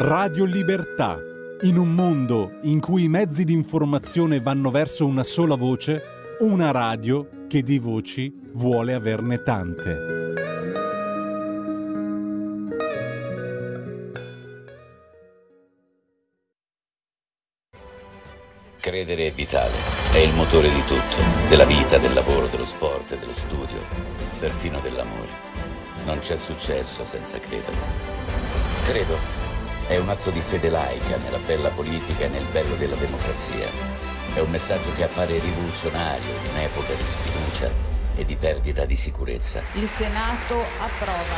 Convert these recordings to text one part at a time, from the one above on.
Radio Libertà. In un mondo in cui i mezzi di informazione vanno verso una sola voce, una radio che di voci vuole averne tante. Credere è vitale, è il motore di tutto, della vita, del lavoro, dello sport, dello studio, perfino dell'amore. Non c'è successo senza credere. Credo è un atto di fede laica nella bella politica e nel bello della democrazia. È un messaggio che appare rivoluzionario in un'epoca di sfiducia e di perdita di sicurezza. Il Senato approva.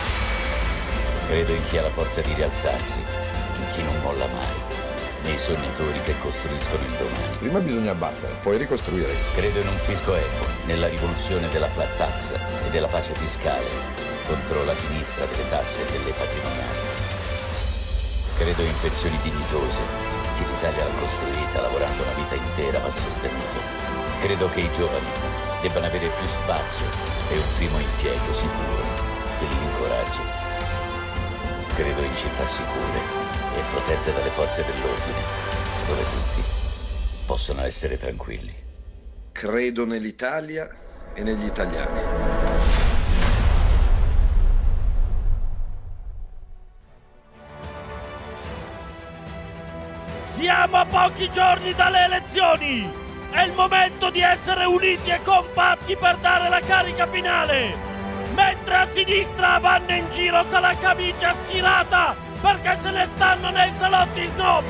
Credo in chi ha la forza di rialzarsi, in chi non molla mai nei sognatori che costruiscono il domani. Prima bisogna battere, poi ricostruire. Credo in un fisco equo, nella rivoluzione della flat tax e della pace fiscale contro la sinistra delle tasse e delle patrimoniali. Credo in pensioni dignitose, che l'Italia l'ha costruita lavorando una vita intera va sostenuto. Credo che i giovani debbano avere più spazio e un primo impiego sicuro che li incoraggi. Credo in città sicure e protette dalle forze dell'ordine, dove tutti possono essere tranquilli. Credo nell'Italia e negli italiani. Pochi giorni dalle elezioni! È il momento di essere uniti e compatti per dare la carica finale! Mentre a sinistra vanno in giro con la camicia stirata perché se ne stanno nei salotti snob!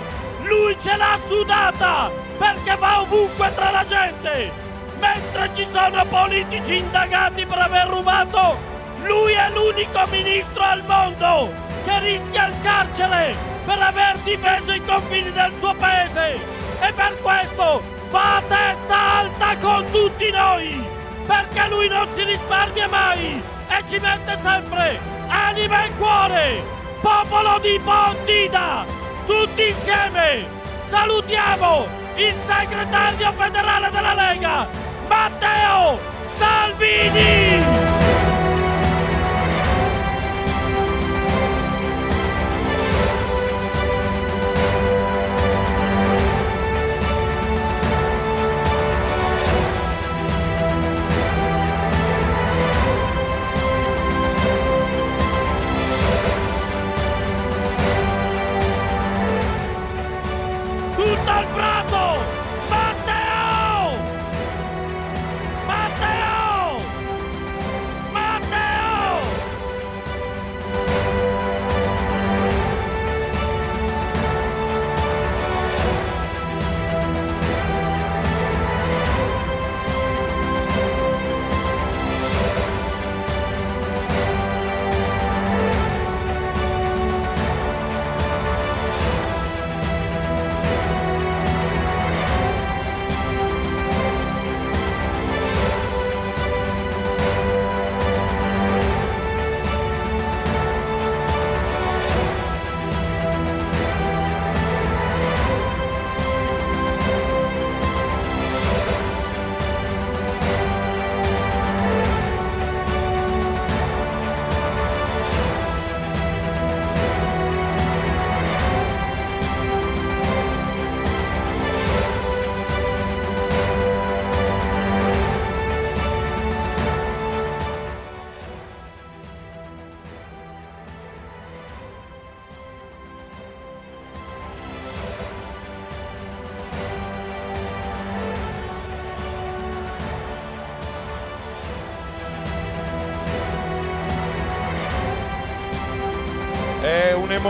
Lui ce l'ha sudata perché va ovunque tra la gente! Mentre ci sono politici indagati per aver rubato, lui è l'unico ministro al mondo che rischia il carcere per aver difeso i confini del suo paese! E per questo va a testa alta con tutti noi! Perché lui non si risparmia mai e ci mette sempre anima e cuore! popolo di Pontida! Tutti insieme salutiamo il segretario federale della Lega, Matteo Salvini!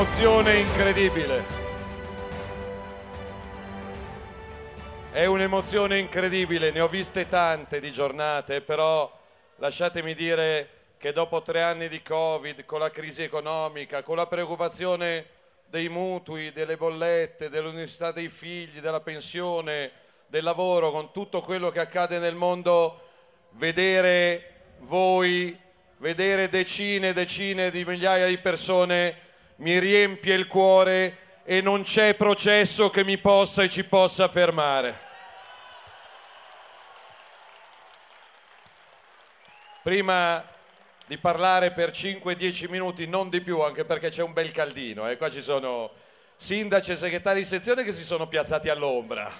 Un'emozione incredibile. È un'emozione incredibile, ne ho viste tante di giornate, però lasciatemi dire che dopo tre anni di Covid, con la crisi economica, con la preoccupazione dei mutui, delle bollette, dell'università dei figli, della pensione, del lavoro, con tutto quello che accade nel mondo, vedere voi, vedere decine e decine di migliaia di persone mi riempie il cuore e non c'è processo che mi possa e ci possa fermare. Prima di parlare per 5-10 minuti, non di più, anche perché c'è un bel caldino, eh? qua ci sono sindaci e segretari di sezione che si sono piazzati all'ombra.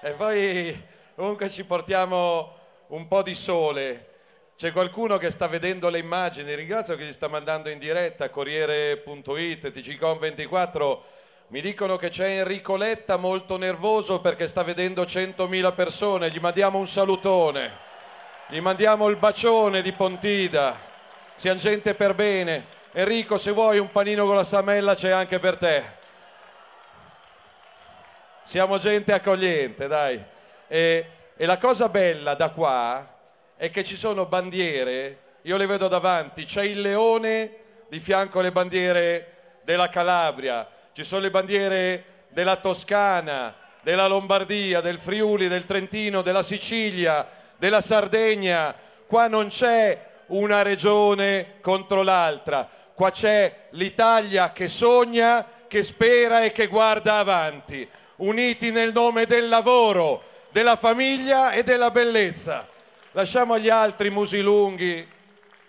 E poi comunque ci portiamo un po' di sole. C'è qualcuno che sta vedendo le immagini, ringrazio che gli sta mandando in diretta, Corriere.it, TGCOM24, mi dicono che c'è Enrico Letta molto nervoso perché sta vedendo 100.000 persone, gli mandiamo un salutone, gli mandiamo il bacione di Pontida, siamo gente per bene. Enrico se vuoi un panino con la samella c'è anche per te. Siamo gente accogliente, dai. E, e la cosa bella da qua è che ci sono bandiere, io le vedo davanti, c'è il leone di fianco alle bandiere della Calabria, ci sono le bandiere della Toscana, della Lombardia, del Friuli, del Trentino, della Sicilia, della Sardegna. Qua non c'è una regione contro l'altra, qua c'è l'Italia che sogna, che spera e che guarda avanti, uniti nel nome del lavoro, della famiglia e della bellezza. Lasciamo agli altri musi lunghi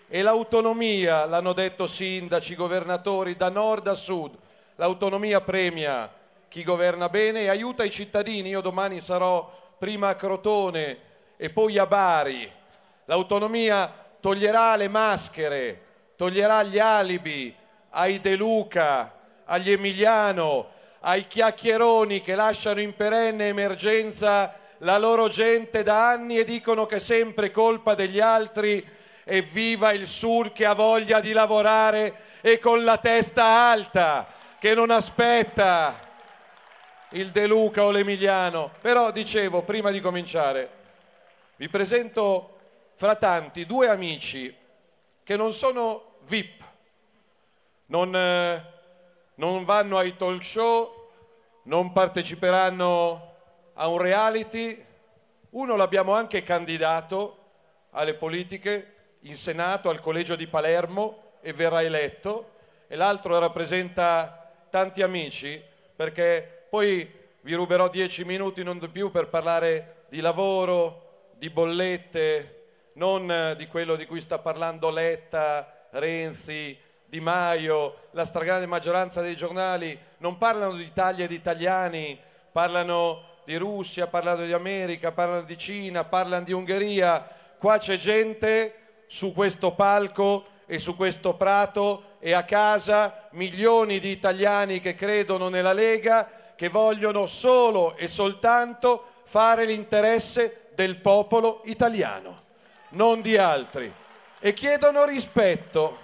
e l'autonomia, l'hanno detto sindaci, governatori da nord a sud, l'autonomia premia chi governa bene e aiuta i cittadini. Io domani sarò prima a Crotone e poi a Bari. L'autonomia toglierà le maschere, toglierà gli alibi ai De Luca, agli Emiliano, ai chiacchieroni che lasciano in perenne emergenza la loro gente da anni e dicono che è sempre colpa degli altri e viva il Sur che ha voglia di lavorare e con la testa alta, che non aspetta il De Luca o l'Emiliano. Però dicevo, prima di cominciare, vi presento fra tanti due amici che non sono VIP, non, eh, non vanno ai talk show, non parteciperanno a un reality, uno l'abbiamo anche candidato alle politiche in Senato, al Collegio di Palermo e verrà eletto, e l'altro rappresenta tanti amici, perché poi vi ruberò dieci minuti, non di più, per parlare di lavoro, di bollette, non di quello di cui sta parlando Letta, Renzi, Di Maio, la stragrande maggioranza dei giornali non parlano di Italia di italiani, parlano di Russia, parlano di America, parlano di Cina, parlano di Ungheria. Qua c'è gente su questo palco e su questo prato e a casa milioni di italiani che credono nella Lega, che vogliono solo e soltanto fare l'interesse del popolo italiano, non di altri. E chiedono rispetto.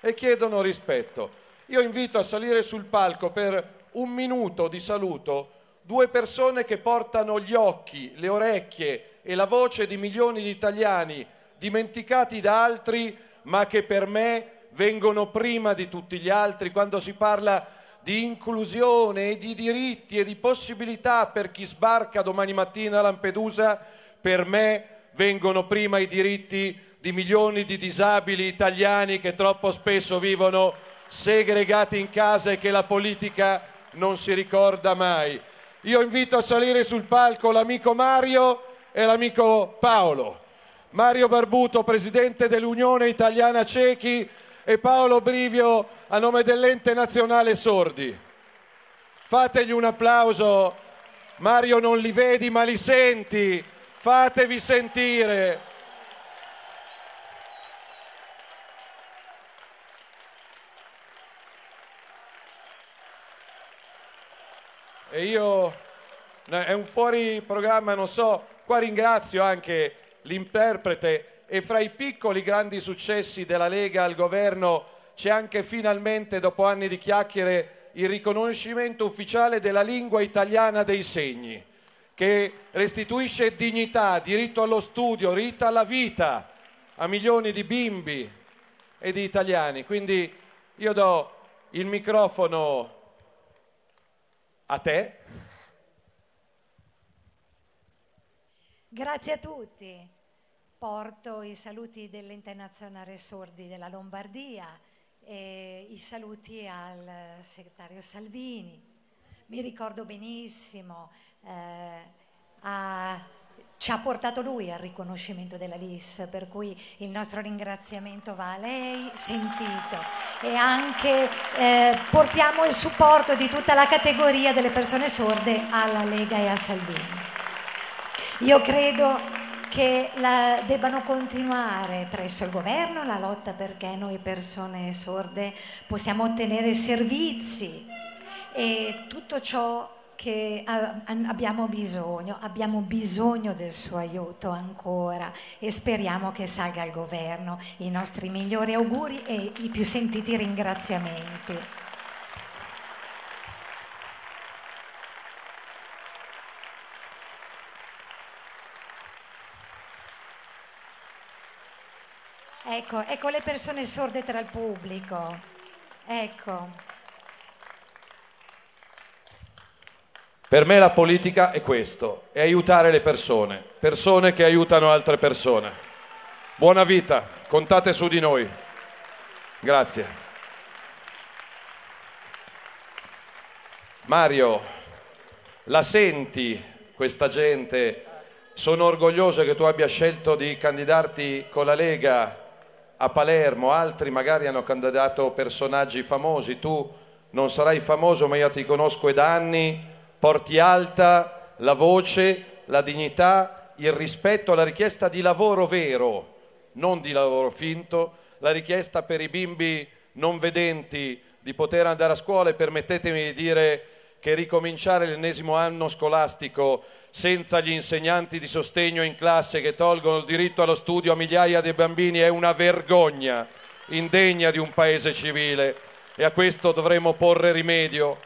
E chiedono rispetto. Io invito a salire sul palco per un minuto di saluto due persone che portano gli occhi, le orecchie e la voce di milioni di italiani dimenticati da altri, ma che per me vengono prima di tutti gli altri quando si parla di inclusione e di diritti e di possibilità per chi sbarca domani mattina a Lampedusa, per me vengono prima i diritti di milioni di disabili italiani che troppo spesso vivono segregati in casa e che la politica non si ricorda mai. Io invito a salire sul palco l'amico Mario e l'amico Paolo. Mario Barbuto, presidente dell'Unione Italiana Cechi e Paolo Brivio a nome dell'Ente Nazionale Sordi. Fategli un applauso. Mario non li vedi ma li senti. Fatevi sentire. E io è un fuori programma, non so, qua ringrazio anche l'interprete e fra i piccoli grandi successi della Lega al governo c'è anche finalmente, dopo anni di chiacchiere, il riconoscimento ufficiale della lingua italiana dei segni, che restituisce dignità, diritto allo studio, diritto alla vita a milioni di bimbi e di italiani. Quindi io do il microfono a te. Grazie a tutti. Porto i saluti dell'Internazionale Sordi della Lombardia e i saluti al segretario Salvini. Mi ricordo benissimo, eh, ha ci ha portato lui al riconoscimento della LIS, per cui il nostro ringraziamento va a lei, sentito, e anche eh, portiamo il supporto di tutta la categoria delle persone sorde alla Lega e a Salvini. Io credo che la, debbano continuare presso il governo la lotta perché noi persone sorde possiamo ottenere servizi e tutto ciò che abbiamo bisogno, abbiamo bisogno del suo aiuto ancora e speriamo che salga al governo. I nostri migliori auguri e i più sentiti ringraziamenti. Ecco, ecco le persone sorde tra il pubblico. Ecco. Per me la politica è questo, è aiutare le persone, persone che aiutano altre persone. Buona vita, contate su di noi. Grazie. Mario, la senti questa gente? Sono orgoglioso che tu abbia scelto di candidarti con la Lega a Palermo, altri magari hanno candidato personaggi famosi, tu non sarai famoso ma io ti conosco da anni porti alta la voce, la dignità, il rispetto alla richiesta di lavoro vero, non di lavoro finto, la richiesta per i bimbi non vedenti di poter andare a scuola e permettetemi di dire che ricominciare l'ennesimo anno scolastico senza gli insegnanti di sostegno in classe che tolgono il diritto allo studio a migliaia di bambini è una vergogna indegna di un paese civile e a questo dovremo porre rimedio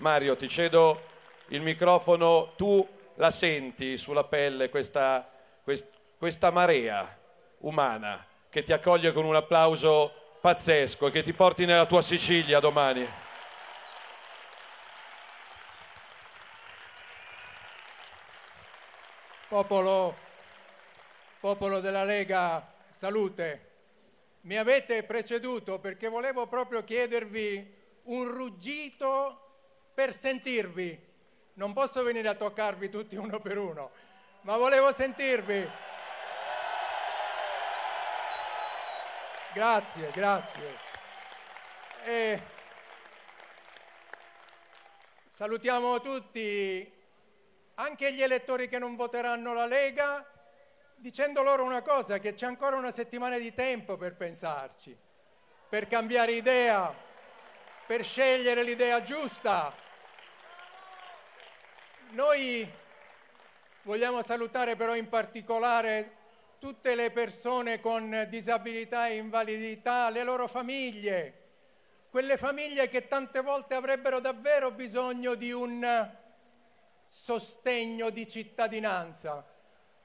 Mario, ti cedo il microfono, tu la senti sulla pelle questa, quest, questa marea umana che ti accoglie con un applauso pazzesco e che ti porti nella tua Sicilia domani. Popolo, popolo della Lega, salute. Mi avete preceduto perché volevo proprio chiedervi un ruggito per sentirvi. Non posso venire a toccarvi tutti uno per uno, ma volevo sentirvi. Grazie, grazie. E salutiamo tutti, anche gli elettori che non voteranno la Lega, dicendo loro una cosa, che c'è ancora una settimana di tempo per pensarci, per cambiare idea, per scegliere l'idea giusta. Noi vogliamo salutare però in particolare tutte le persone con disabilità e invalidità, le loro famiglie, quelle famiglie che tante volte avrebbero davvero bisogno di un sostegno di cittadinanza.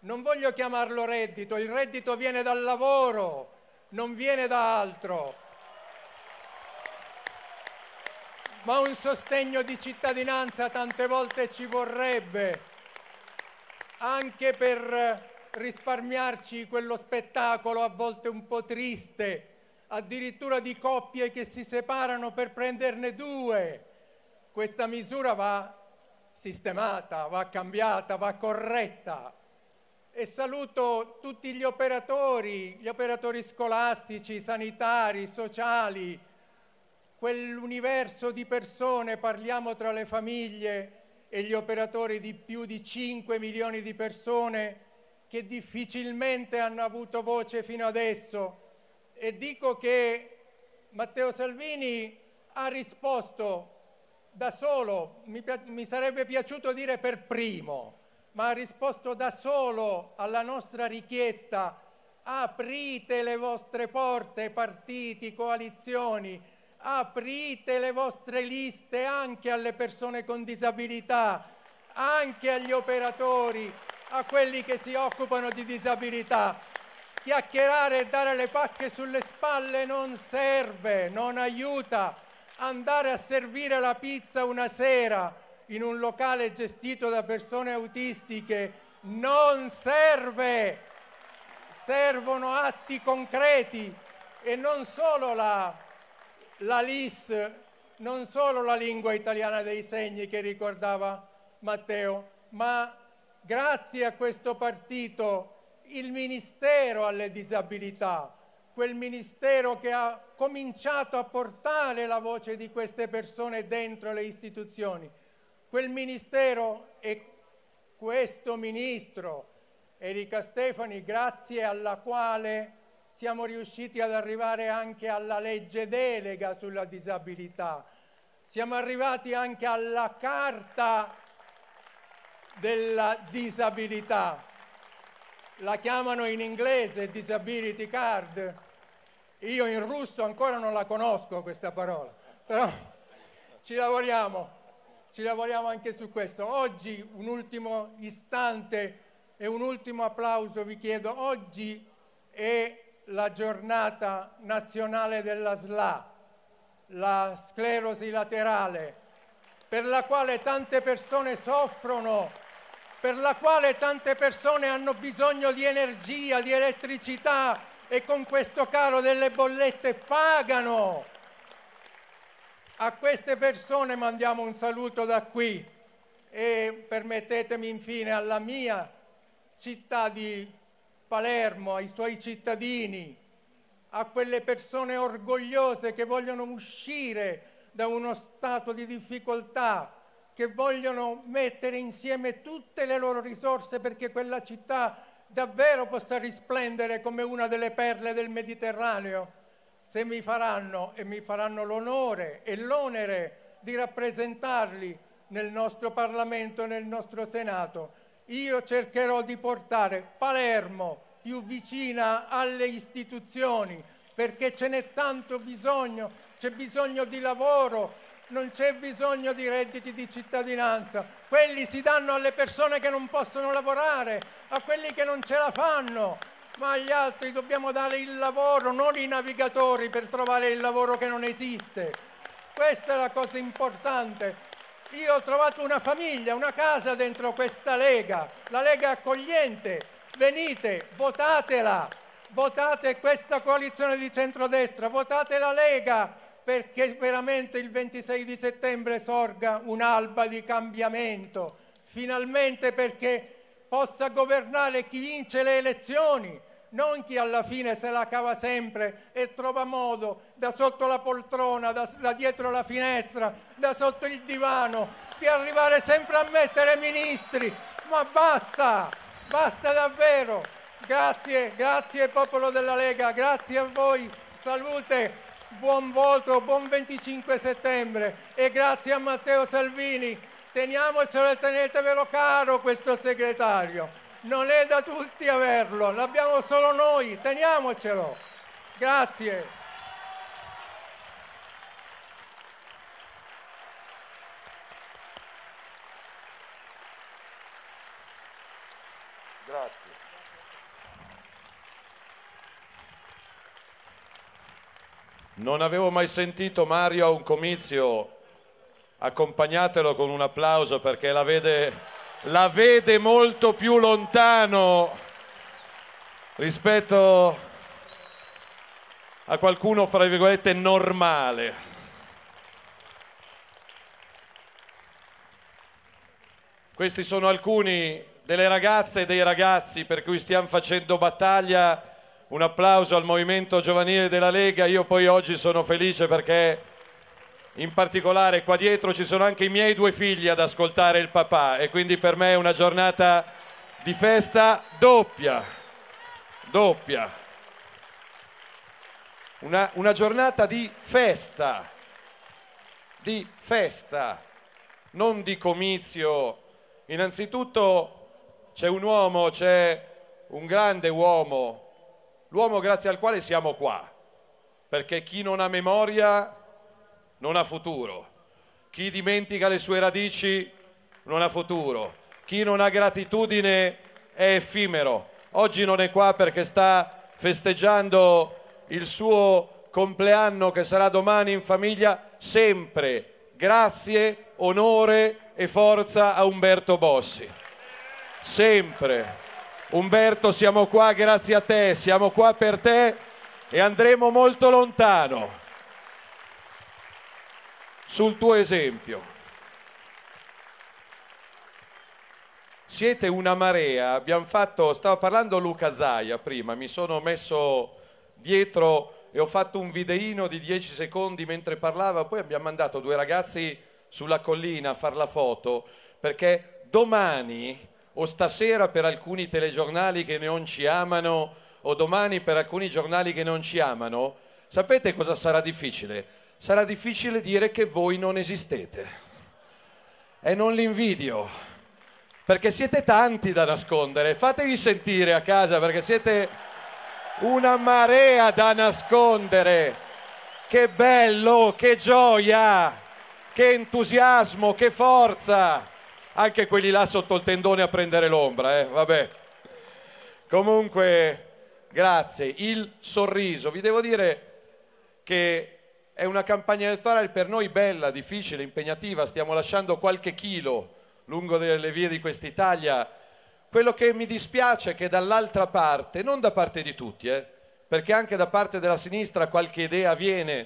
Non voglio chiamarlo reddito, il reddito viene dal lavoro, non viene da altro. Ma un sostegno di cittadinanza tante volte ci vorrebbe, anche per risparmiarci quello spettacolo a volte un po' triste, addirittura di coppie che si separano per prenderne due. Questa misura va sistemata, va cambiata, va corretta. E saluto tutti gli operatori, gli operatori scolastici, sanitari, sociali, quell'universo di persone, parliamo tra le famiglie e gli operatori di più di 5 milioni di persone che difficilmente hanno avuto voce fino adesso. E dico che Matteo Salvini ha risposto da solo, mi, mi sarebbe piaciuto dire per primo, ma ha risposto da solo alla nostra richiesta. Aprite le vostre porte, partiti, coalizioni, aprite le vostre liste anche alle persone con disabilità, anche agli operatori, a quelli che si occupano di disabilità. Chiacchierare e dare le pacche sulle spalle non serve, non aiuta. Andare a servire la pizza una sera in un locale gestito da persone autistiche non serve. Servono atti concreti e non solo la la LIS, non solo la lingua italiana dei segni che ricordava Matteo, ma grazie a questo partito, il Ministero alle disabilità, quel Ministero che ha cominciato a portare la voce di queste persone dentro le istituzioni. Quel Ministero e questo Ministro, Erika Stefani, grazie alla quale siamo riusciti ad arrivare anche alla legge delega sulla disabilità, siamo arrivati anche alla carta della disabilità. La chiamano in inglese disability card. Io in russo ancora non la conosco questa parola, però ci lavoriamo, ci lavoriamo anche su questo. Oggi un ultimo istante e un ultimo applauso vi chiedo. Oggi è la giornata nazionale della SLA, la sclerosi laterale, per la quale tante persone soffrono per la quale tante persone hanno bisogno di energia, di elettricità e con questo caro delle bollette pagano. A queste persone mandiamo un saluto da qui e permettetemi infine alla mia città di Palermo, ai suoi cittadini, a quelle persone orgogliose che vogliono uscire da uno stato di difficoltà, che vogliono mettere insieme tutte le loro risorse perché quella città davvero possa risplendere come una delle perle del Mediterraneo, se mi faranno e mi faranno l'onore e l'onere di rappresentarli nel nostro Parlamento, nel nostro Senato, io cercherò di portare Palermo più vicina alle istituzioni, perché ce n'è tanto bisogno, c'è bisogno di lavoro, non c'è bisogno di redditi di cittadinanza, quelli si danno alle persone che non possono lavorare, a quelli che non ce la fanno, ma agli altri dobbiamo dare il lavoro, non i navigatori per trovare il lavoro che non esiste. Questa è la cosa importante. Io ho trovato una famiglia, una casa dentro questa Lega, la Lega accogliente. Venite, votatela, votate questa coalizione di centrodestra, votate la Lega, perché veramente il 26 di settembre sorga un'alba di cambiamento, finalmente perché possa governare chi vince le elezioni, non chi alla fine se la cava sempre e trova modo da sotto la poltrona, da, da dietro la finestra, da sotto il divano, di arrivare sempre a mettere ministri. Ma basta, basta davvero. Grazie, grazie popolo della Lega, grazie a voi. Salute buon voto, buon 25 settembre e grazie a Matteo Salvini. Teniamocelo e tenetevelo caro questo segretario. Non è da tutti averlo, l'abbiamo solo noi, teniamocelo. Grazie. Non avevo mai sentito Mario a un comizio, accompagnatelo con un applauso perché la vede, la vede molto più lontano rispetto a qualcuno, fra virgolette, normale. Questi sono alcuni delle ragazze e dei ragazzi per cui stiamo facendo battaglia un applauso al movimento giovanile della Lega. Io poi oggi sono felice perché in particolare qua dietro ci sono anche i miei due figli ad ascoltare il papà e quindi per me è una giornata di festa doppia, doppia. Una, una giornata di festa, di festa, non di comizio. Innanzitutto c'è un uomo, c'è un grande uomo l'uomo grazie al quale siamo qua, perché chi non ha memoria non ha futuro, chi dimentica le sue radici non ha futuro, chi non ha gratitudine è effimero. Oggi non è qua perché sta festeggiando il suo compleanno che sarà domani in famiglia, sempre grazie, onore e forza a Umberto Bossi. Sempre. Umberto, siamo qua grazie a te, siamo qua per te e andremo molto lontano sul tuo esempio. siete una marea, abbiamo fatto, stava parlando Luca Zaia prima, mi sono messo dietro e ho fatto un videino di 10 secondi mentre parlava, poi abbiamo mandato due ragazzi sulla collina a fare la foto, perché domani o stasera per alcuni telegiornali che non ci amano, o domani per alcuni giornali che non ci amano, sapete cosa sarà difficile? Sarà difficile dire che voi non esistete. E non li invidio, perché siete tanti da nascondere. Fatevi sentire a casa perché siete una marea da nascondere. Che bello, che gioia, che entusiasmo, che forza. Anche quelli là sotto il tendone a prendere l'ombra, eh? Vabbè. Comunque, grazie. Il sorriso. Vi devo dire che è una campagna elettorale per noi bella, difficile, impegnativa. Stiamo lasciando qualche chilo lungo le vie di quest'Italia. Quello che mi dispiace è che dall'altra parte, non da parte di tutti, eh, perché anche da parte della sinistra qualche idea viene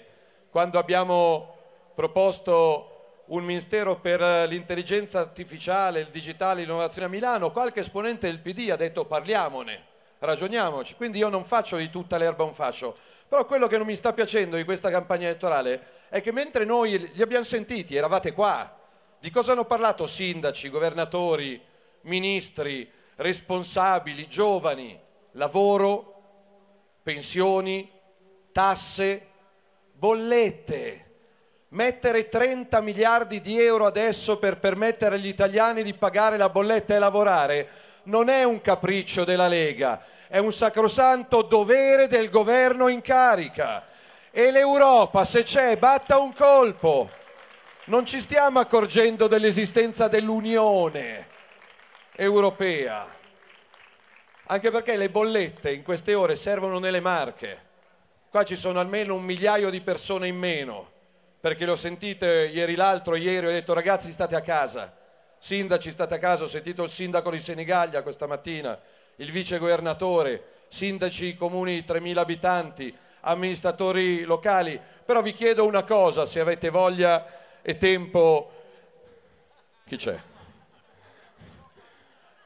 quando abbiamo proposto un ministero per l'intelligenza artificiale, il digitale, l'innovazione a Milano, qualche esponente del PD ha detto parliamone, ragioniamoci. Quindi io non faccio di tutta l'erba un fascio. Però quello che non mi sta piacendo di questa campagna elettorale è che mentre noi li abbiamo sentiti, eravate qua, di cosa hanno parlato sindaci, governatori, ministri, responsabili, giovani? Lavoro, pensioni, tasse, bollette mettere 30 miliardi di euro adesso per permettere agli italiani di pagare la bolletta e lavorare non è un capriccio della Lega, è un sacrosanto dovere del governo in carica. E l'Europa, se c'è, batta un colpo. Non ci stiamo accorgendo dell'esistenza dell'Unione Europea. Anche perché le bollette in queste ore servono nelle marche. Qua ci sono almeno un migliaio di persone in meno perché l'ho sentito ieri l'altro, ieri ho detto ragazzi state a casa, sindaci state a casa, ho sentito il sindaco di Senigallia questa mattina, il vice governatore, sindaci comuni di 3.000 abitanti, amministratori locali, però vi chiedo una cosa, se avete voglia e tempo, chi c'è?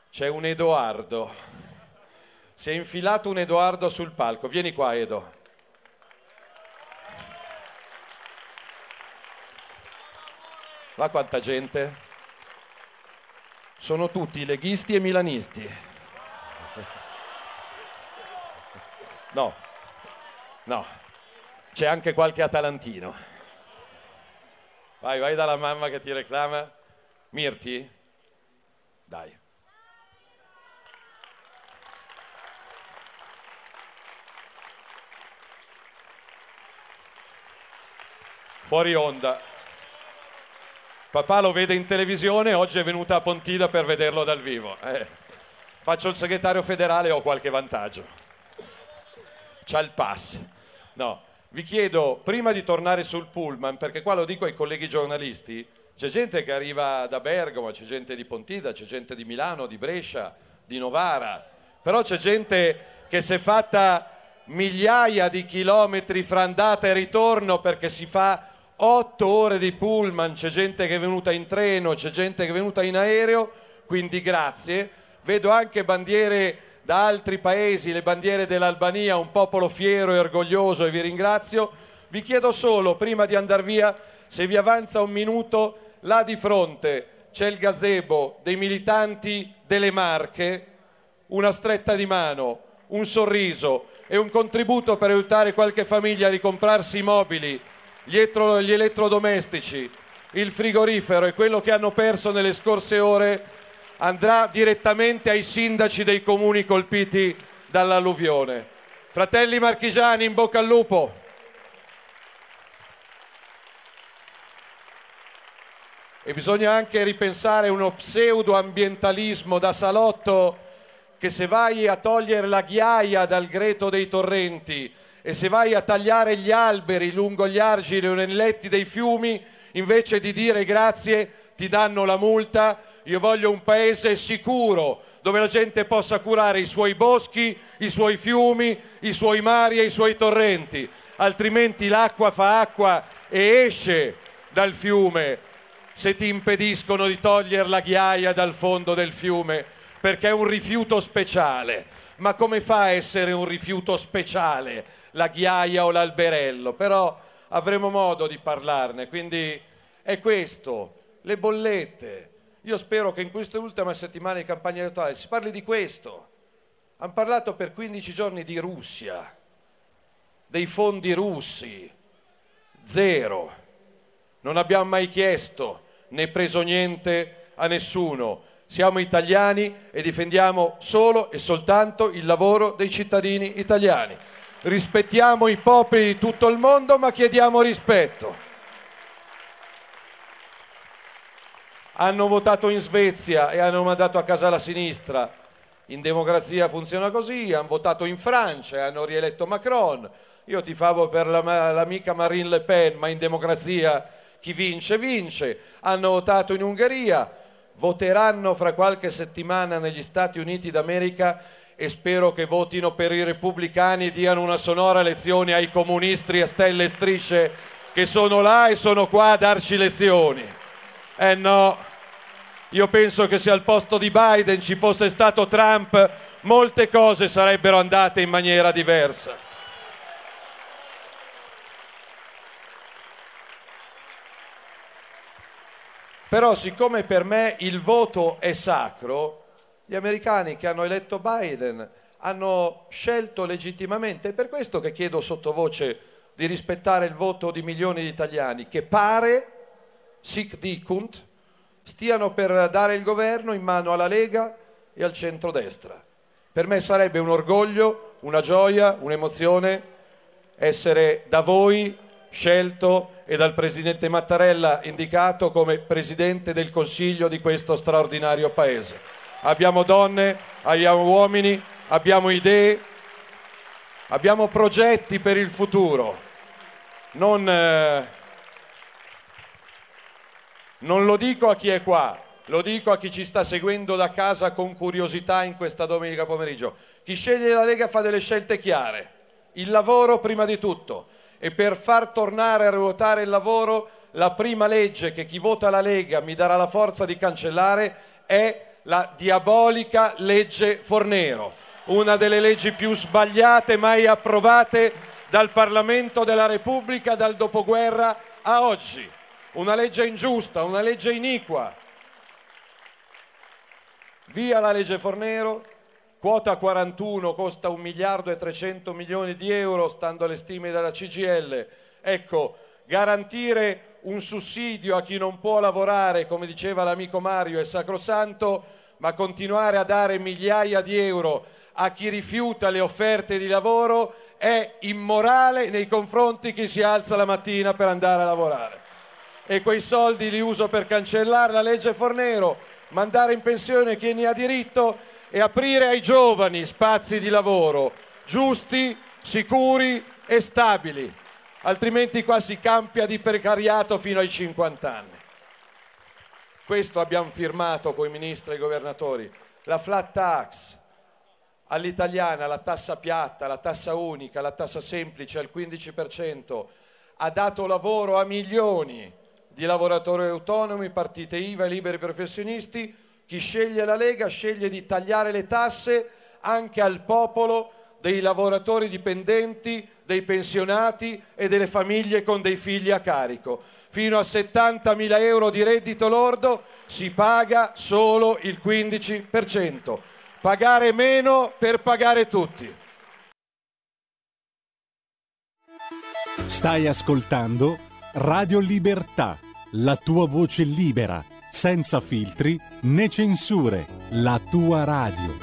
C'è un Edoardo, si è infilato un Edoardo sul palco, vieni qua Edo. Va quanta gente? Sono tutti leghisti e milanisti. No, no, c'è anche qualche atalantino. Vai, vai dalla mamma che ti reclama. Mirti? Dai. Fuori onda. Papà lo vede in televisione, oggi è venuta a Pontida per vederlo dal vivo. Eh, faccio il segretario federale e ho qualche vantaggio. C'ha il pass. No, vi chiedo, prima di tornare sul pullman, perché qua lo dico ai colleghi giornalisti, c'è gente che arriva da Bergamo, c'è gente di Pontida, c'è gente di Milano, di Brescia, di Novara, però c'è gente che si è fatta migliaia di chilometri fra andata e ritorno perché si fa otto ore di pullman, c'è gente che è venuta in treno, c'è gente che è venuta in aereo, quindi grazie. Vedo anche bandiere da altri paesi, le bandiere dell'Albania, un popolo fiero e orgoglioso e vi ringrazio. Vi chiedo solo, prima di andare via, se vi avanza un minuto, là di fronte c'è il gazebo dei militanti delle Marche, una stretta di mano, un sorriso e un contributo per aiutare qualche famiglia a ricomprarsi i mobili gli, etro, gli elettrodomestici, il frigorifero e quello che hanno perso nelle scorse ore andrà direttamente ai sindaci dei comuni colpiti dall'alluvione. Fratelli marchigiani, in bocca al lupo. E bisogna anche ripensare uno pseudo-ambientalismo da salotto che se vai a togliere la ghiaia dal greto dei torrenti e se vai a tagliare gli alberi lungo gli argini o nei letti dei fiumi, invece di dire grazie ti danno la multa. Io voglio un paese sicuro dove la gente possa curare i suoi boschi, i suoi fiumi, i suoi mari e i suoi torrenti, altrimenti l'acqua fa acqua e esce dal fiume se ti impediscono di togliere la ghiaia dal fondo del fiume perché è un rifiuto speciale. Ma come fa a essere un rifiuto speciale la ghiaia o l'alberello? Però avremo modo di parlarne, quindi è questo, le bollette. Io spero che in queste ultime settimane di campagna elettorale si parli di questo. Hanno parlato per 15 giorni di Russia, dei fondi russi, zero. Non abbiamo mai chiesto né preso niente a nessuno. Siamo italiani e difendiamo solo e soltanto il lavoro dei cittadini italiani. Rispettiamo i popoli di tutto il mondo, ma chiediamo rispetto. Hanno votato in Svezia e hanno mandato a casa la sinistra. In democrazia funziona così, hanno votato in Francia e hanno rieletto Macron. Io tifavo per la, l'amica Marine Le Pen, ma in democrazia chi vince vince, hanno votato in Ungheria, voteranno fra qualche settimana negli Stati Uniti d'America e spero che votino per i repubblicani e diano una sonora lezione ai comunisti a stelle e strisce che sono là e sono qua a darci lezioni. Eh no, io penso che se al posto di Biden ci fosse stato Trump, molte cose sarebbero andate in maniera diversa. Però siccome per me il voto è sacro, gli americani che hanno eletto Biden hanno scelto legittimamente, è per questo che chiedo sottovoce di rispettare il voto di milioni di italiani che pare, sic dicunt, stiano per dare il governo in mano alla Lega e al centrodestra. Per me sarebbe un orgoglio, una gioia, un'emozione essere da voi scelto e dal Presidente Mattarella indicato come Presidente del Consiglio di questo straordinario Paese. Abbiamo donne, abbiamo uomini, abbiamo idee, abbiamo progetti per il futuro. Non, eh, non lo dico a chi è qua, lo dico a chi ci sta seguendo da casa con curiosità in questa domenica pomeriggio. Chi sceglie la Lega fa delle scelte chiare. Il lavoro prima di tutto e per far tornare a ruotare il lavoro la prima legge che chi vota la Lega mi darà la forza di cancellare è la diabolica legge Fornero, una delle leggi più sbagliate mai approvate dal Parlamento della Repubblica dal dopoguerra a oggi. Una legge ingiusta, una legge iniqua. Via la legge Fornero, Quota 41 costa 1 miliardo e 300 milioni di euro, stando alle stime della CGL. Ecco, garantire un sussidio a chi non può lavorare, come diceva l'amico Mario, è sacrosanto, ma continuare a dare migliaia di euro a chi rifiuta le offerte di lavoro è immorale nei confronti di chi si alza la mattina per andare a lavorare. E quei soldi li uso per cancellare la legge Fornero, mandare in pensione chi ne ha diritto e aprire ai giovani spazi di lavoro giusti, sicuri e stabili, altrimenti qua si campia di precariato fino ai 50 anni. Questo abbiamo firmato con i ministri e i governatori. La flat tax all'italiana, la tassa piatta, la tassa unica, la tassa semplice al 15%, ha dato lavoro a milioni di lavoratori autonomi, partite IVA e liberi professionisti chi sceglie la Lega sceglie di tagliare le tasse anche al popolo dei lavoratori dipendenti, dei pensionati e delle famiglie con dei figli a carico. Fino a 70.000 euro di reddito lordo si paga solo il 15%. Pagare meno per pagare tutti. Stai ascoltando Radio Libertà, la tua voce libera senza filtri né censure, la tua radio.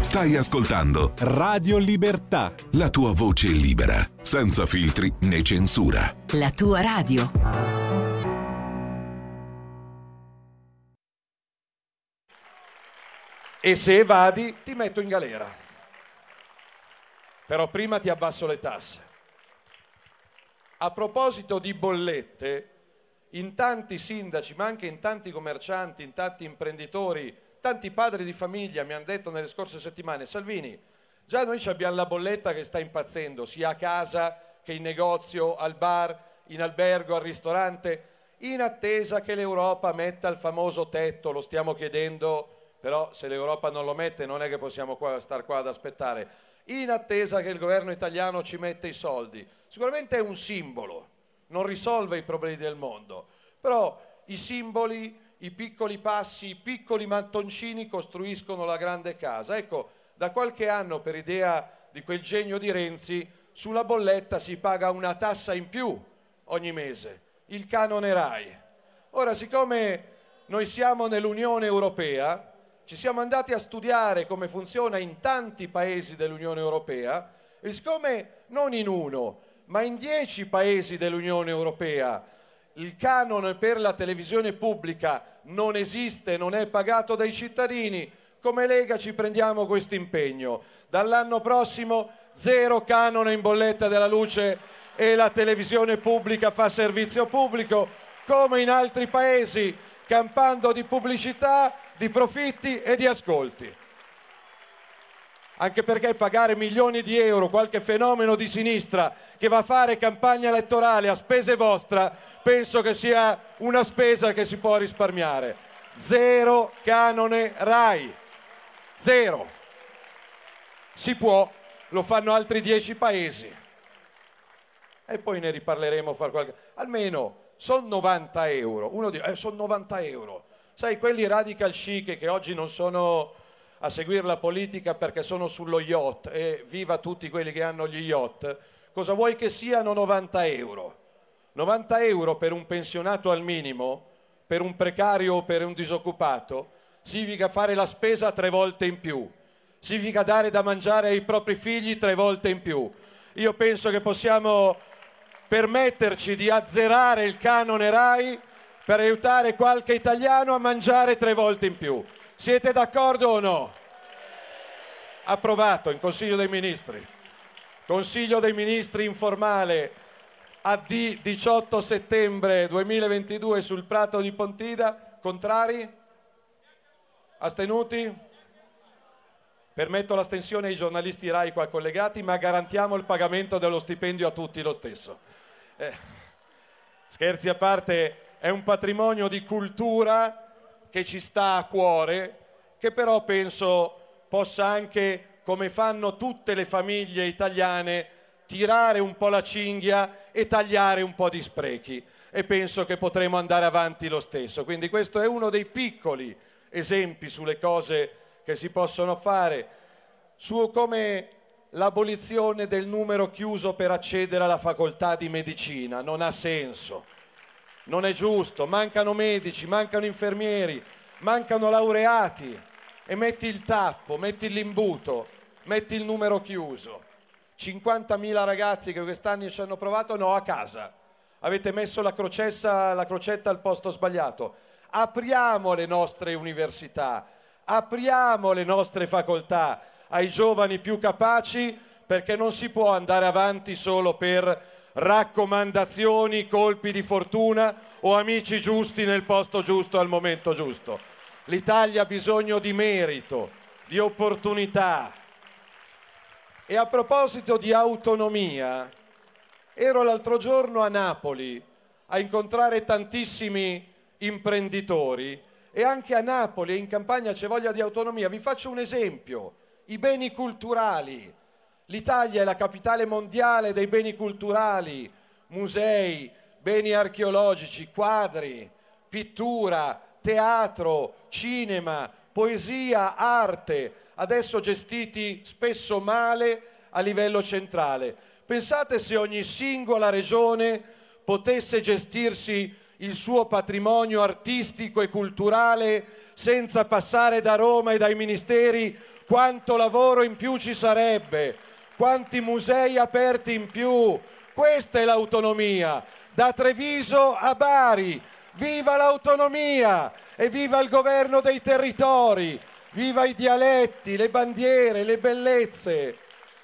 Stai ascoltando Radio Libertà, la tua voce libera, senza filtri né censura. La tua radio. E se evadi ti metto in galera. Però prima ti abbasso le tasse. A proposito di bollette, in tanti sindaci, ma anche in tanti commercianti, in tanti imprenditori, tanti padri di famiglia mi hanno detto nelle scorse settimane, Salvini, già noi abbiamo la bolletta che sta impazzendo, sia a casa che in negozio, al bar, in albergo, al ristorante, in attesa che l'Europa metta il famoso tetto, lo stiamo chiedendo, però se l'Europa non lo mette non è che possiamo qua, star qua ad aspettare, in attesa che il governo italiano ci metta i soldi. Sicuramente è un simbolo, non risolve i problemi del mondo, però i simboli, i piccoli passi, i piccoli mattoncini costruiscono la grande casa. Ecco, da qualche anno, per idea di quel genio di Renzi, sulla bolletta si paga una tassa in più ogni mese, il canone RAI. Ora, siccome noi siamo nell'Unione Europea, ci siamo andati a studiare come funziona in tanti paesi dell'Unione Europea e siccome non in uno, ma in dieci paesi dell'Unione Europea il canone per la televisione pubblica non esiste, non è pagato dai cittadini, come Lega ci prendiamo questo impegno. Dall'anno prossimo zero canone in bolletta della luce e la televisione pubblica fa servizio pubblico, come in altri paesi, campando di pubblicità, di profitti e di ascolti anche perché pagare milioni di euro qualche fenomeno di sinistra che va a fare campagna elettorale a spese vostra, penso che sia una spesa che si può risparmiare. Zero canone RAI. Zero. Si può, lo fanno altri dieci paesi. E poi ne riparleremo qualche... Almeno sono 90 euro. Uno dice, eh, sono 90 euro. Sai, quelli radical chic che oggi non sono a seguire la politica perché sono sullo yacht e viva tutti quelli che hanno gli yacht, cosa vuoi che siano 90 euro? 90 euro per un pensionato al minimo, per un precario o per un disoccupato, significa fare la spesa tre volte in più, significa dare da mangiare ai propri figli tre volte in più. Io penso che possiamo permetterci di azzerare il canone RAI per aiutare qualche italiano a mangiare tre volte in più. Siete d'accordo o no? Approvato in Consiglio dei Ministri. Consiglio dei Ministri informale AD 18 settembre 2022 sul Prato di Pontida. Contrari? Astenuti? Permetto l'astensione ai giornalisti RAI qua collegati, ma garantiamo il pagamento dello stipendio a tutti lo stesso. Eh, scherzi a parte, è un patrimonio di cultura che ci sta a cuore, che però penso possa anche, come fanno tutte le famiglie italiane, tirare un po' la cinghia e tagliare un po' di sprechi. E penso che potremo andare avanti lo stesso. Quindi questo è uno dei piccoli esempi sulle cose che si possono fare, su come l'abolizione del numero chiuso per accedere alla facoltà di medicina non ha senso non è giusto, mancano medici, mancano infermieri, mancano laureati e metti il tappo, metti l'imbuto, metti il numero chiuso. 50.000 ragazzi che quest'anno ci hanno provato, no, a casa. Avete messo la, crocessa, la crocetta al posto sbagliato. Apriamo le nostre università, apriamo le nostre facoltà ai giovani più capaci perché non si può andare avanti solo per raccomandazioni, colpi di fortuna o amici giusti nel posto giusto al momento giusto. L'Italia ha bisogno di merito, di opportunità. E a proposito di autonomia, ero l'altro giorno a Napoli a incontrare tantissimi imprenditori e anche a Napoli e in campagna c'è voglia di autonomia. Vi faccio un esempio, i beni culturali L'Italia è la capitale mondiale dei beni culturali, musei, beni archeologici, quadri, pittura, teatro, cinema, poesia, arte, adesso gestiti spesso male a livello centrale. Pensate se ogni singola regione potesse gestirsi il suo patrimonio artistico e culturale senza passare da Roma e dai ministeri, quanto lavoro in più ci sarebbe quanti musei aperti in più. Questa è l'autonomia, da Treviso a Bari. Viva l'autonomia e viva il governo dei territori, viva i dialetti, le bandiere, le bellezze,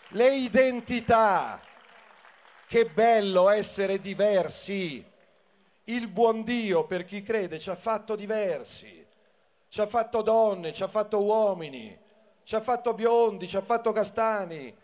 le identità. Che bello essere diversi. Il buon Dio, per chi crede, ci ha fatto diversi. Ci ha fatto donne, ci ha fatto uomini, ci ha fatto biondi, ci ha fatto castani,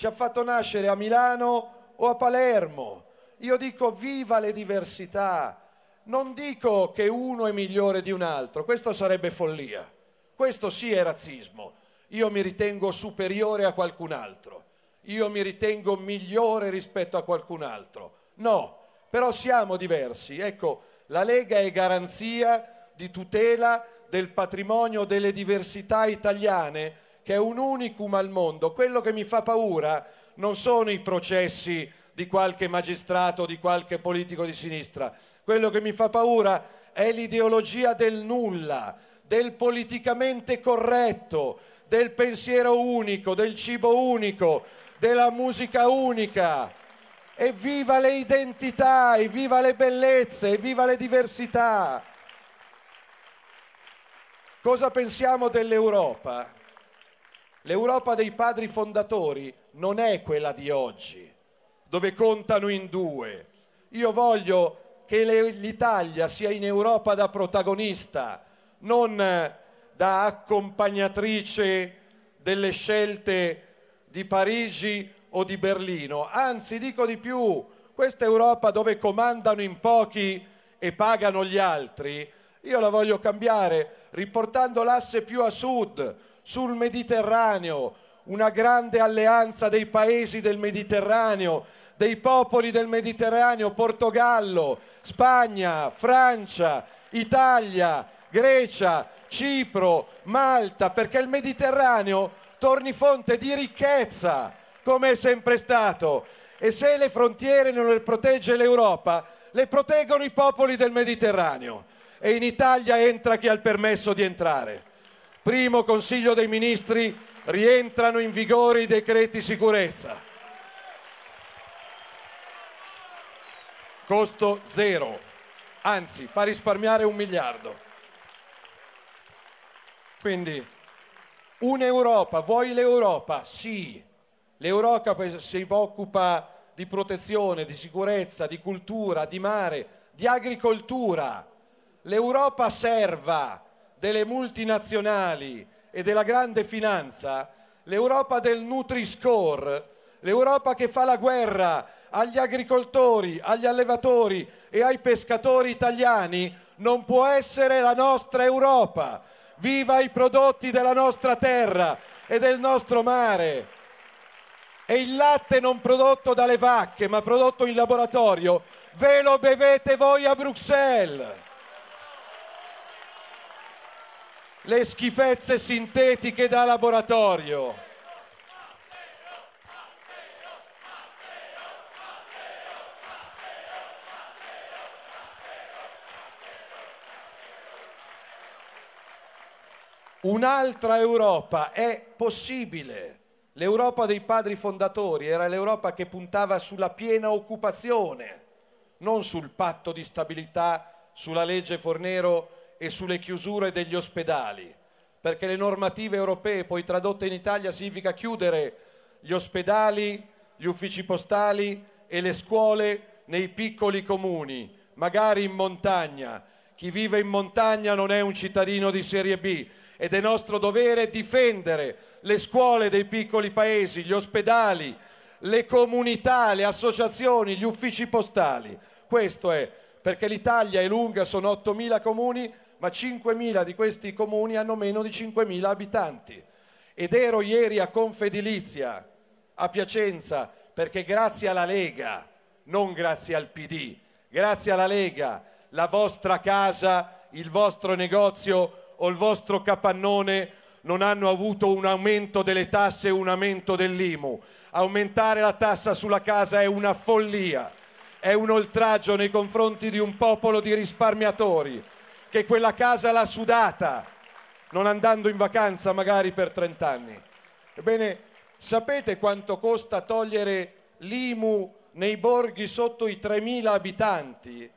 ci ha fatto nascere a Milano o a Palermo. Io dico viva le diversità, non dico che uno è migliore di un altro, questo sarebbe follia, questo sì è razzismo. Io mi ritengo superiore a qualcun altro, io mi ritengo migliore rispetto a qualcun altro. No, però siamo diversi. Ecco, la Lega è garanzia di tutela del patrimonio delle diversità italiane, che è un unicum al mondo. Quello che mi fa paura non sono i processi di qualche magistrato, di qualche politico di sinistra. Quello che mi fa paura è l'ideologia del nulla, del politicamente corretto, del pensiero unico, del cibo unico, della musica unica. Evviva le identità, evviva le bellezze, evviva le diversità. Cosa pensiamo dell'Europa? L'Europa dei padri fondatori non è quella di oggi, dove contano in due. Io voglio che l'Italia sia in Europa da protagonista, non da accompagnatrice delle scelte di Parigi o di Berlino. Anzi, dico di più, questa Europa dove comandano in pochi e pagano gli altri, io la voglio cambiare riportando l'asse più a sud, sul Mediterraneo, una grande alleanza dei paesi del Mediterraneo, dei popoli del Mediterraneo, Portogallo, Spagna, Francia, Italia, Grecia, Cipro, Malta, perché il Mediterraneo torni fonte di ricchezza, come è sempre stato. E se le frontiere non le protegge l'Europa, le proteggono i popoli del Mediterraneo. E in Italia entra chi ha il permesso di entrare. Primo Consiglio dei Ministri, rientrano in vigore i decreti sicurezza. Costo zero, anzi fa risparmiare un miliardo. Quindi un'Europa, vuoi l'Europa? Sì, l'Europa si occupa di protezione, di sicurezza, di cultura, di mare, di agricoltura. L'Europa serva delle multinazionali e della grande finanza, l'Europa del Nutri-Score, l'Europa che fa la guerra agli agricoltori, agli allevatori e ai pescatori italiani, non può essere la nostra Europa. Viva i prodotti della nostra terra e del nostro mare. E il latte non prodotto dalle vacche, ma prodotto in laboratorio, ve lo bevete voi a Bruxelles. Le schifezze sintetiche da laboratorio. Un'altra Europa è possibile. L'Europa dei padri fondatori era l'Europa che puntava sulla piena occupazione, non sul patto di stabilità, sulla legge Fornero e sulle chiusure degli ospedali, perché le normative europee, poi tradotte in Italia, significa chiudere gli ospedali, gli uffici postali e le scuole nei piccoli comuni, magari in montagna. Chi vive in montagna non è un cittadino di serie B ed è nostro dovere difendere le scuole dei piccoli paesi, gli ospedali, le comunità, le associazioni, gli uffici postali. Questo è, perché l'Italia è lunga, sono 8.000 comuni, ma 5.000 di questi comuni hanno meno di 5.000 abitanti. Ed ero ieri a Confedilizia, a Piacenza, perché grazie alla Lega, non grazie al PD, grazie alla Lega, la vostra casa, il vostro negozio o il vostro capannone non hanno avuto un aumento delle tasse e un aumento dell'IMU. Aumentare la tassa sulla casa è una follia, è un oltraggio nei confronti di un popolo di risparmiatori che quella casa l'ha sudata, non andando in vacanza magari per 30 anni. Ebbene, sapete quanto costa togliere l'IMU nei borghi sotto i 3.000 abitanti?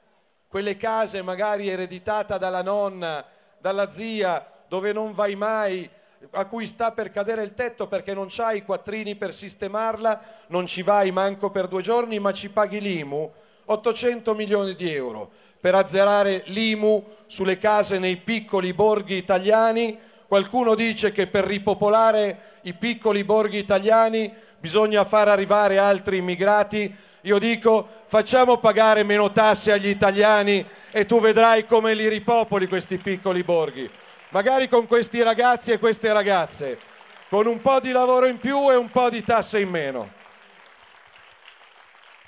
Quelle case magari ereditate dalla nonna, dalla zia, dove non vai mai, a cui sta per cadere il tetto perché non c'hai i quattrini per sistemarla, non ci vai manco per due giorni, ma ci paghi l'IMU, 800 milioni di euro per azzerare l'IMU sulle case nei piccoli borghi italiani. Qualcuno dice che per ripopolare i piccoli borghi italiani bisogna far arrivare altri immigrati Io dico facciamo pagare meno tasse agli italiani e tu vedrai come li ripopoli questi piccoli borghi. Magari con questi ragazzi e queste ragazze, con un po' di lavoro in più e un po' di tasse in meno.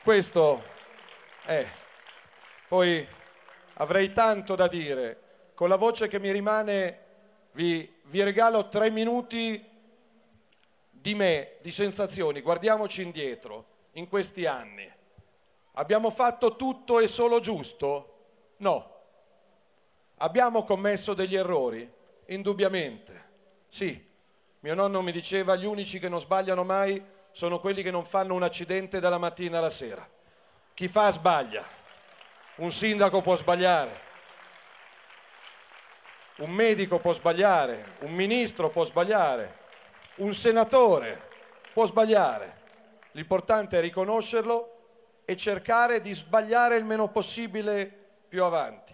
Questo è. Poi avrei tanto da dire. Con la voce che mi rimane vi, vi regalo tre minuti di me, di sensazioni. Guardiamoci indietro in questi anni. Abbiamo fatto tutto e solo giusto? No. Abbiamo commesso degli errori? Indubbiamente. Sì. Mio nonno mi diceva gli unici che non sbagliano mai sono quelli che non fanno un accidente dalla mattina alla sera. Chi fa sbaglia. Un sindaco può sbagliare. Un medico può sbagliare, un ministro può sbagliare, un senatore può sbagliare. L'importante è riconoscerlo e cercare di sbagliare il meno possibile più avanti.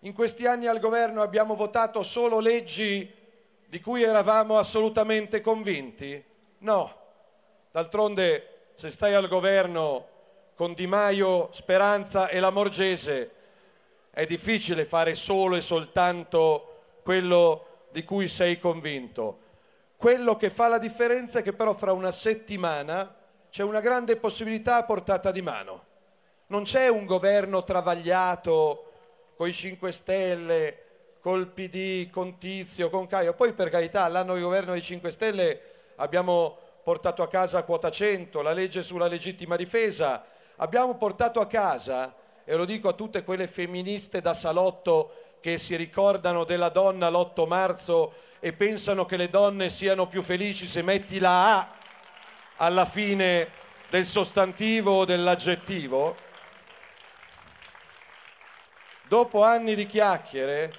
In questi anni al governo abbiamo votato solo leggi di cui eravamo assolutamente convinti? No. D'altronde, se stai al governo con Di Maio, Speranza e la Morgese, è difficile fare solo e soltanto quello di cui sei convinto. Quello che fa la differenza è che però fra una settimana c'è una grande possibilità a portata di mano. Non c'è un governo travagliato con i 5 Stelle, col PD, con Tizio, con Caio. Poi per carità, l'anno di governo dei 5 Stelle abbiamo portato a casa quota 100, la legge sulla legittima difesa, abbiamo portato a casa, e lo dico a tutte quelle femministe da salotto che si ricordano della donna l'8 marzo e pensano che le donne siano più felici se metti la A alla fine del sostantivo o dell'aggettivo, dopo anni di chiacchiere,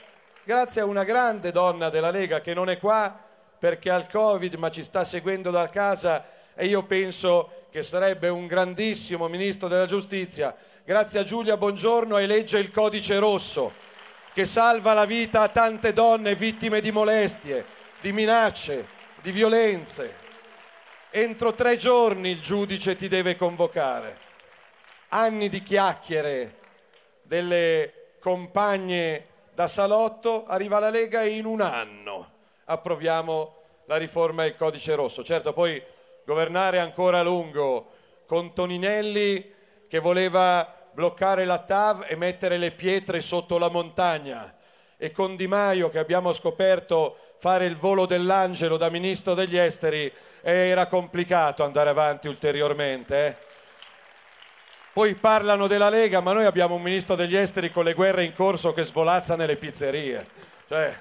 grazie a una grande donna della Lega che non è qua perché ha il Covid ma ci sta seguendo da casa e io penso che sarebbe un grandissimo ministro della giustizia, grazie a Giulia Bongiorno elegge il codice rosso che salva la vita a tante donne vittime di molestie, di minacce, di violenze. Entro tre giorni il giudice ti deve convocare. Anni di chiacchiere delle compagne da salotto, arriva la Lega e in un anno approviamo la riforma del codice rosso. Certo, poi governare ancora a lungo con Toninelli che voleva bloccare la TAV e mettere le pietre sotto la montagna e con Di Maio che abbiamo scoperto fare il volo dell'angelo da ministro degli esteri era complicato andare avanti ulteriormente. Eh? Poi parlano della Lega, ma noi abbiamo un ministro degli esteri con le guerre in corso che svolazza nelle pizzerie. Cioè,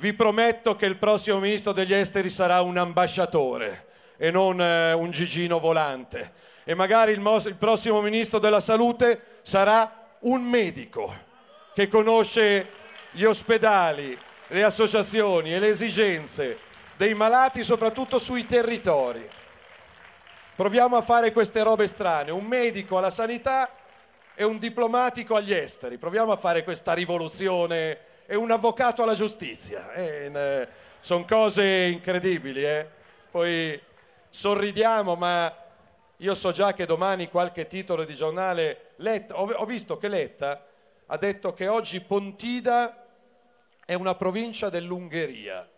vi prometto che il prossimo ministro degli esteri sarà un ambasciatore e non eh, un gigino volante e magari il, mos- il prossimo ministro della salute sarà un medico che conosce gli ospedali, le associazioni e le esigenze dei malati soprattutto sui territori. Proviamo a fare queste robe strane, un medico alla sanità e un diplomatico agli esteri, proviamo a fare questa rivoluzione e un avvocato alla giustizia. Eh, Sono cose incredibili, eh? poi sorridiamo, ma io so già che domani qualche titolo di giornale, Letta, ho, ho visto che Letta ha detto che oggi Pontida è una provincia dell'Ungheria.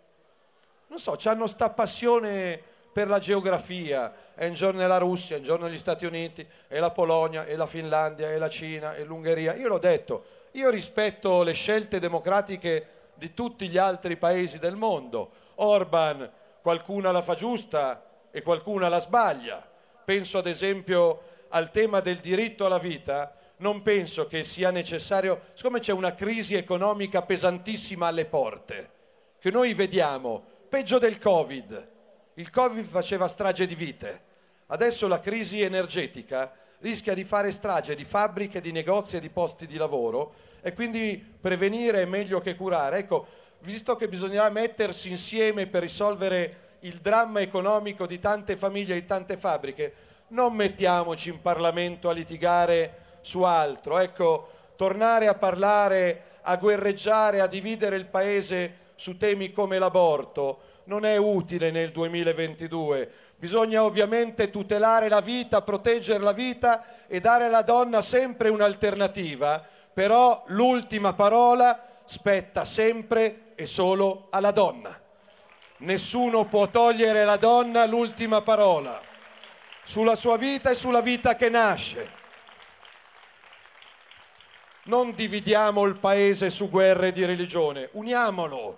Non so, hanno sta passione per la geografia, è un giorno la Russia, è un giorno gli Stati Uniti, è la Polonia, è la Finlandia, è la Cina, è l'Ungheria. Io l'ho detto, io rispetto le scelte democratiche di tutti gli altri paesi del mondo. Orban, qualcuna la fa giusta e qualcuna la sbaglia. Penso ad esempio al tema del diritto alla vita, non penso che sia necessario, siccome c'è una crisi economica pesantissima alle porte, che noi vediamo, peggio del Covid, il Covid faceva strage di vite, adesso la crisi energetica rischia di fare strage di fabbriche, di negozi e di posti di lavoro e quindi prevenire è meglio che curare. Ecco, visto che bisognerà mettersi insieme per risolvere il dramma economico di tante famiglie e di tante fabbriche, non mettiamoci in Parlamento a litigare su altro. Ecco, tornare a parlare, a guerreggiare, a dividere il Paese su temi come l'aborto non è utile nel 2022. Bisogna ovviamente tutelare la vita, proteggere la vita e dare alla donna sempre un'alternativa, però l'ultima parola spetta sempre e solo alla donna. Nessuno può togliere alla donna l'ultima parola sulla sua vita e sulla vita che nasce. Non dividiamo il paese su guerre di religione, uniamolo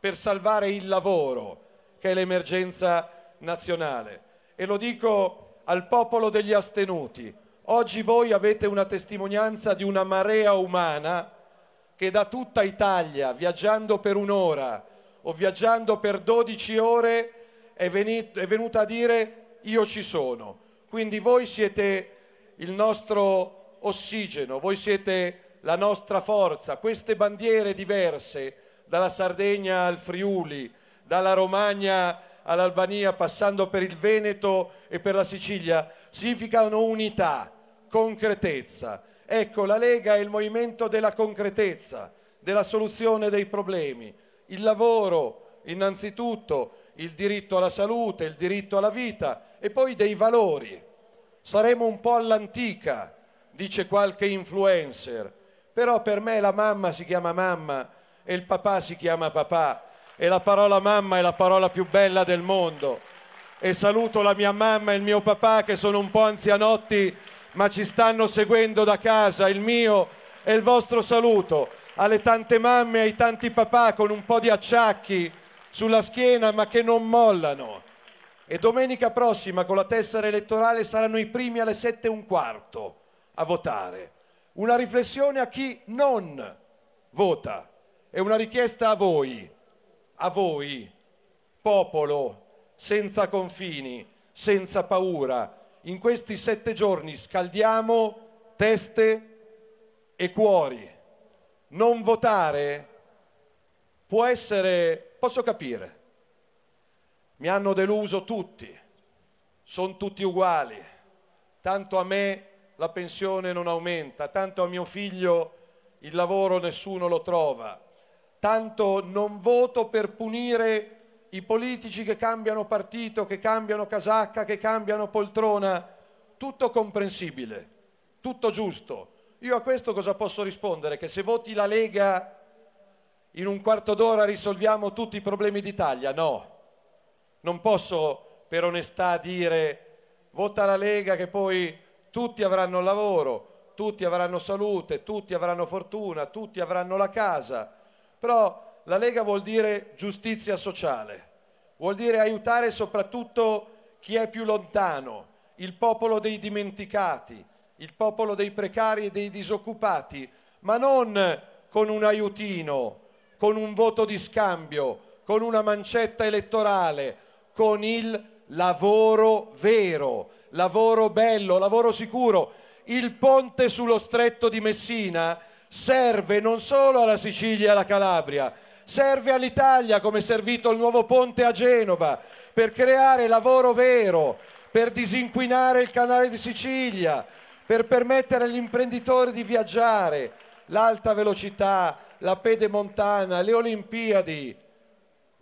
per salvare il lavoro, che è l'emergenza nazionale. E lo dico al popolo degli astenuti. Oggi voi avete una testimonianza di una marea umana che da tutta Italia, viaggiando per un'ora o viaggiando per 12 ore, è, venit- è venuta a dire io ci sono. Quindi voi siete il nostro ossigeno, voi siete la nostra forza. Queste bandiere diverse, dalla Sardegna al Friuli, dalla Romagna all'Albania, passando per il Veneto e per la Sicilia, significano unità, concretezza. Ecco, la Lega è il movimento della concretezza, della soluzione dei problemi. Il lavoro, innanzitutto, il diritto alla salute, il diritto alla vita e poi dei valori. Saremo un po' all'antica, dice qualche influencer, però per me la mamma si chiama mamma e il papà si chiama papà e la parola mamma è la parola più bella del mondo. E saluto la mia mamma e il mio papà che sono un po' anzianotti ma ci stanno seguendo da casa, il mio e il vostro saluto alle tante mamme e ai tanti papà con un po' di acciacchi sulla schiena ma che non mollano. E domenica prossima con la tessera elettorale saranno i primi alle sette e un quarto a votare. Una riflessione a chi non vota e una richiesta a voi, a voi, popolo senza confini, senza paura. In questi sette giorni scaldiamo teste e cuori. Non votare può essere, posso capire, mi hanno deluso tutti, sono tutti uguali, tanto a me la pensione non aumenta, tanto a mio figlio il lavoro nessuno lo trova, tanto non voto per punire i politici che cambiano partito, che cambiano casacca, che cambiano poltrona, tutto comprensibile, tutto giusto. Io a questo cosa posso rispondere? Che se voti la Lega in un quarto d'ora risolviamo tutti i problemi d'Italia? No. Non posso per onestà dire vota la Lega che poi tutti avranno lavoro, tutti avranno salute, tutti avranno fortuna, tutti avranno la casa. Però la Lega vuol dire giustizia sociale, vuol dire aiutare soprattutto chi è più lontano, il popolo dei dimenticati, il popolo dei precari e dei disoccupati, ma non con un aiutino, con un voto di scambio, con una mancetta elettorale, con il lavoro vero, lavoro bello, lavoro sicuro. Il ponte sullo stretto di Messina serve non solo alla Sicilia e alla Calabria, serve all'Italia come è servito il nuovo ponte a Genova per creare lavoro vero, per disinquinare il canale di Sicilia, per permettere agli imprenditori di viaggiare, l'alta velocità, la pedemontana, le Olimpiadi,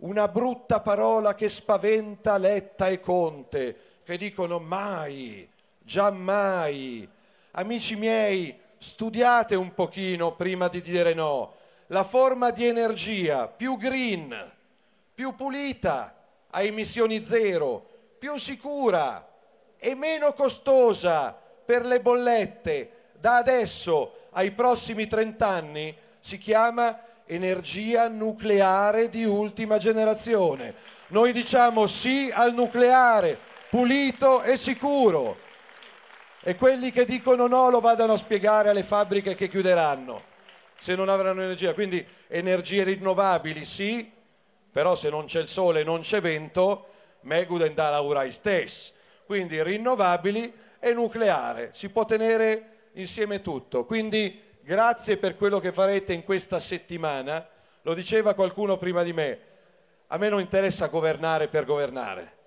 una brutta parola che spaventa Letta e Conte, che dicono mai, giammai. Amici miei, studiate un pochino prima di dire no. La forma di energia più green, più pulita, a emissioni zero, più sicura e meno costosa per le bollette da adesso ai prossimi 30 anni si chiama energia nucleare di ultima generazione. Noi diciamo sì al nucleare, pulito e sicuro. E quelli che dicono no lo vadano a spiegare alle fabbriche che chiuderanno se non avranno energia. Quindi energie rinnovabili sì, però se non c'è il sole e non c'è vento, meguden da laurai stess. Quindi rinnovabili e nucleare, si può tenere insieme tutto. Quindi grazie per quello che farete in questa settimana. Lo diceva qualcuno prima di me, a me non interessa governare per governare.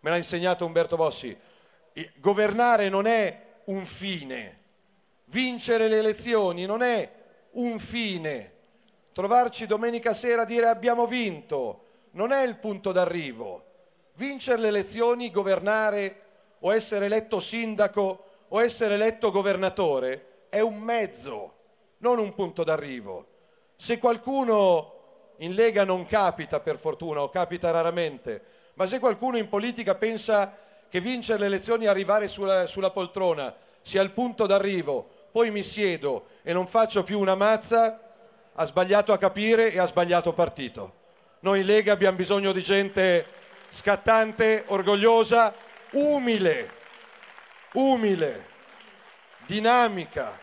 Me l'ha insegnato Umberto Bossi. Governare non è un fine, vincere le elezioni non è un fine, trovarci domenica sera a dire abbiamo vinto non è il punto d'arrivo. Vincere le elezioni, governare o essere eletto sindaco o essere eletto governatore è un mezzo, non un punto d'arrivo. Se qualcuno in Lega non capita per fortuna o capita raramente, ma se qualcuno in politica pensa che vincere le elezioni e arrivare sulla, sulla poltrona sia il punto d'arrivo, poi mi siedo e non faccio più una mazza, ha sbagliato a capire e ha sbagliato partito. Noi in Lega abbiamo bisogno di gente scattante, orgogliosa, umile, umile, dinamica,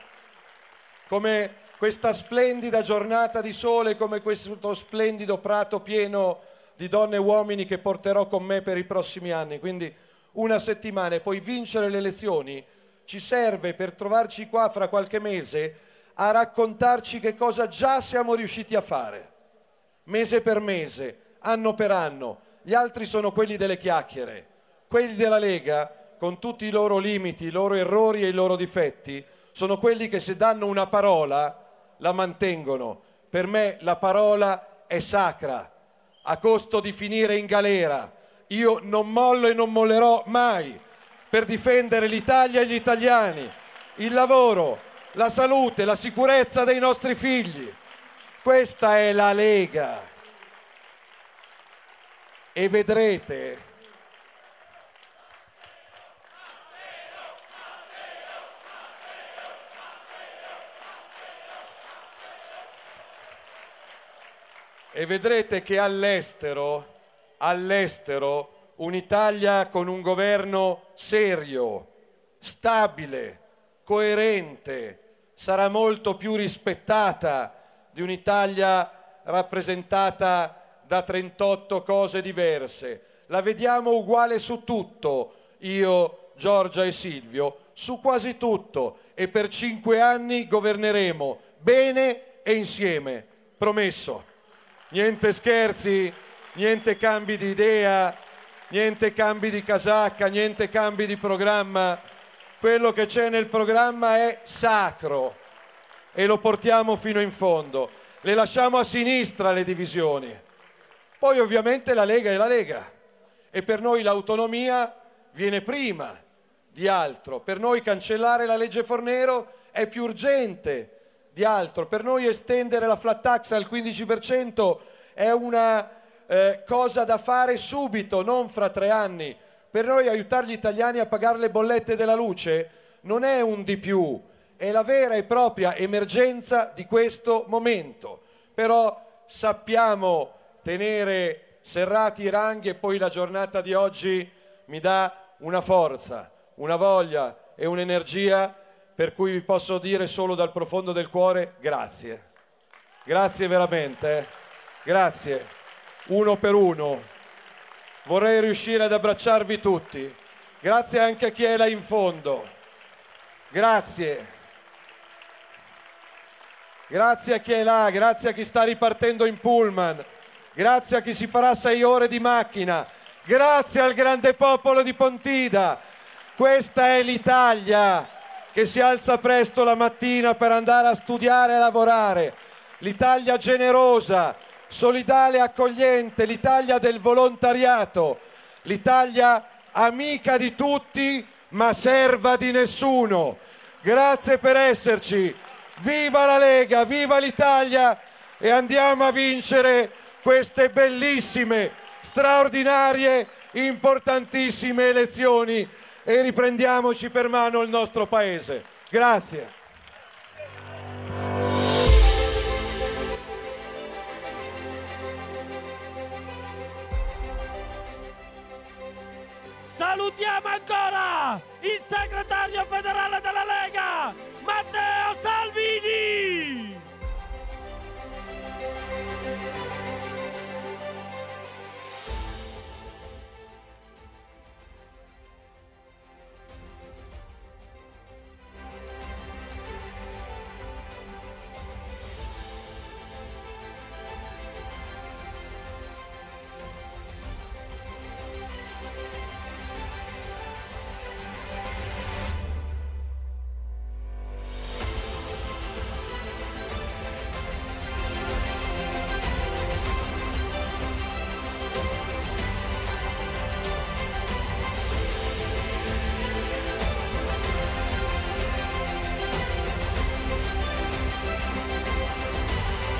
come questa splendida giornata di sole, come questo splendido prato pieno di donne e uomini che porterò con me per i prossimi anni. Quindi una settimana e poi vincere le elezioni ci serve per trovarci qua fra qualche mese a raccontarci che cosa già siamo riusciti a fare, mese per mese, anno per anno. Gli altri sono quelli delle chiacchiere, quelli della Lega, con tutti i loro limiti, i loro errori e i loro difetti, sono quelli che se danno una parola la mantengono. Per me la parola è sacra, a costo di finire in galera. Io non mollo e non mollerò mai per difendere l'Italia e gli italiani, il lavoro, la salute, la sicurezza dei nostri figli. Questa è la Lega. E vedrete e vedrete che all'estero, all'estero un'Italia con un governo serio, stabile, coerente, sarà molto più rispettata di un'Italia rappresentata da 38 cose diverse. La vediamo uguale su tutto, io, Giorgia e Silvio, su quasi tutto e per cinque anni governeremo bene e insieme, promesso. Niente scherzi, niente cambi di idea, niente cambi di casacca, niente cambi di programma. Quello che c'è nel programma è sacro e lo portiamo fino in fondo. Le lasciamo a sinistra le divisioni. Poi ovviamente la Lega è la Lega e per noi l'autonomia viene prima di altro. Per noi cancellare la legge Fornero è più urgente di altro. Per noi estendere la flat tax al 15% è una eh, cosa da fare subito, non fra tre anni. Per noi aiutare gli italiani a pagare le bollette della luce non è un di più, è la vera e propria emergenza di questo momento. Però sappiamo tenere serrati i ranghi e poi la giornata di oggi mi dà una forza, una voglia e un'energia per cui vi posso dire solo dal profondo del cuore grazie. Grazie veramente. Eh. Grazie uno per uno. Vorrei riuscire ad abbracciarvi tutti. Grazie anche a chi è là in fondo. Grazie. Grazie a chi è là, grazie a chi sta ripartendo in pullman, grazie a chi si farà sei ore di macchina, grazie al grande popolo di Pontida. Questa è l'Italia che si alza presto la mattina per andare a studiare e lavorare. L'Italia generosa, solidale e accogliente, l'Italia del volontariato, l'Italia amica di tutti ma serva di nessuno. Grazie per esserci. Viva la Lega, viva l'Italia e andiamo a vincere queste bellissime, straordinarie, importantissime elezioni e riprendiamoci per mano il nostro paese. Grazie. Salutiamo ancora il segretario federale della Lega, Matteo Salvini!